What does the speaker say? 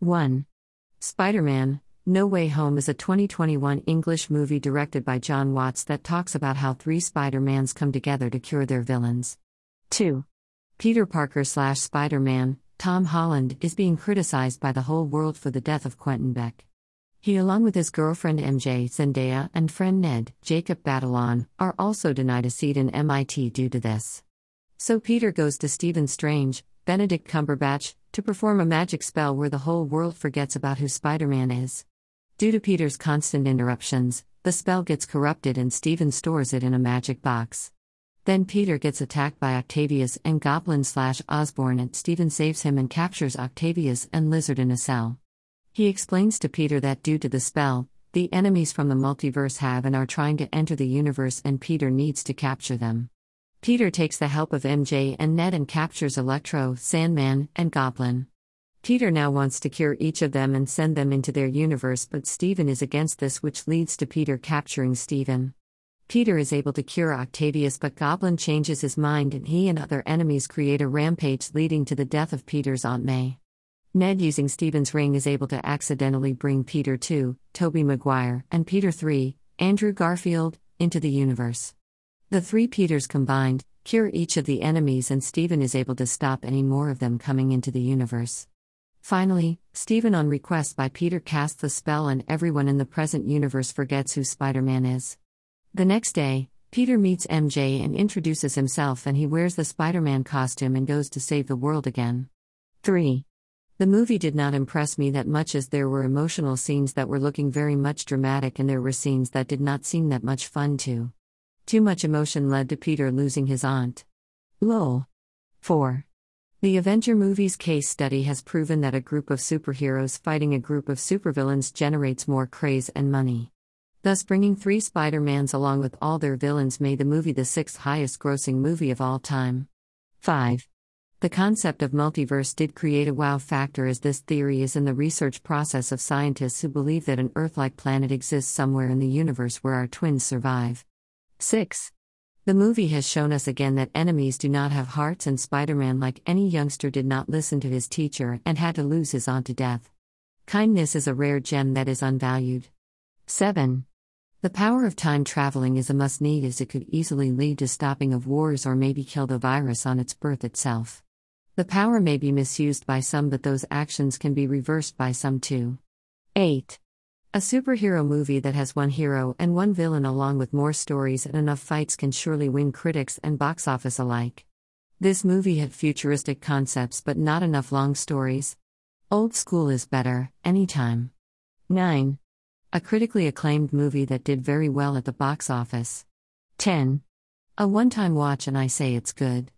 1. Spider Man No Way Home is a 2021 English movie directed by John Watts that talks about how three Spider Mans come together to cure their villains. 2. Peter Parker slash Spider Man, Tom Holland, is being criticized by the whole world for the death of Quentin Beck. He, along with his girlfriend MJ Zendaya and friend Ned, Jacob Batalon, are also denied a seat in MIT due to this. So Peter goes to Stephen Strange, Benedict Cumberbatch, to perform a magic spell where the whole world forgets about who Spider Man is. Due to Peter's constant interruptions, the spell gets corrupted and Stephen stores it in a magic box. Then Peter gets attacked by Octavius and Goblin slash Osborn, and Stephen saves him and captures Octavius and Lizard in a cell. He explains to Peter that due to the spell, the enemies from the multiverse have and are trying to enter the universe, and Peter needs to capture them. Peter takes the help of MJ and Ned and captures Electro, Sandman, and Goblin. Peter now wants to cure each of them and send them into their universe, but Stephen is against this, which leads to Peter capturing Stephen. Peter is able to cure Octavius, but Goblin changes his mind and he and other enemies create a rampage leading to the death of Peter's Aunt May. Ned, using Stephen's ring, is able to accidentally bring Peter 2, Tobey Maguire, and Peter 3, Andrew Garfield, into the universe. The three Peters combined cure each of the enemies, and Stephen is able to stop any more of them coming into the universe. Finally, Stephen, on request by Peter, casts the spell, and everyone in the present universe forgets who Spider Man is. The next day, Peter meets MJ and introduces himself, and he wears the Spider Man costume and goes to save the world again. 3. The movie did not impress me that much as there were emotional scenes that were looking very much dramatic, and there were scenes that did not seem that much fun too. Too much emotion led to Peter losing his aunt. Lol. 4. The Avenger movie's case study has proven that a group of superheroes fighting a group of supervillains generates more craze and money. Thus, bringing three Spider Mans along with all their villains made the movie the sixth highest grossing movie of all time. 5. The concept of multiverse did create a wow factor as this theory is in the research process of scientists who believe that an Earth like planet exists somewhere in the universe where our twins survive. 6. The movie has shown us again that enemies do not have hearts, and Spider Man, like any youngster, did not listen to his teacher and had to lose his aunt to death. Kindness is a rare gem that is unvalued. 7. The power of time traveling is a must need as it could easily lead to stopping of wars or maybe kill the virus on its birth itself. The power may be misused by some, but those actions can be reversed by some too. 8. A superhero movie that has one hero and one villain, along with more stories and enough fights, can surely win critics and box office alike. This movie had futuristic concepts but not enough long stories. Old school is better, anytime. 9. A critically acclaimed movie that did very well at the box office. 10. A one time watch and I say it's good.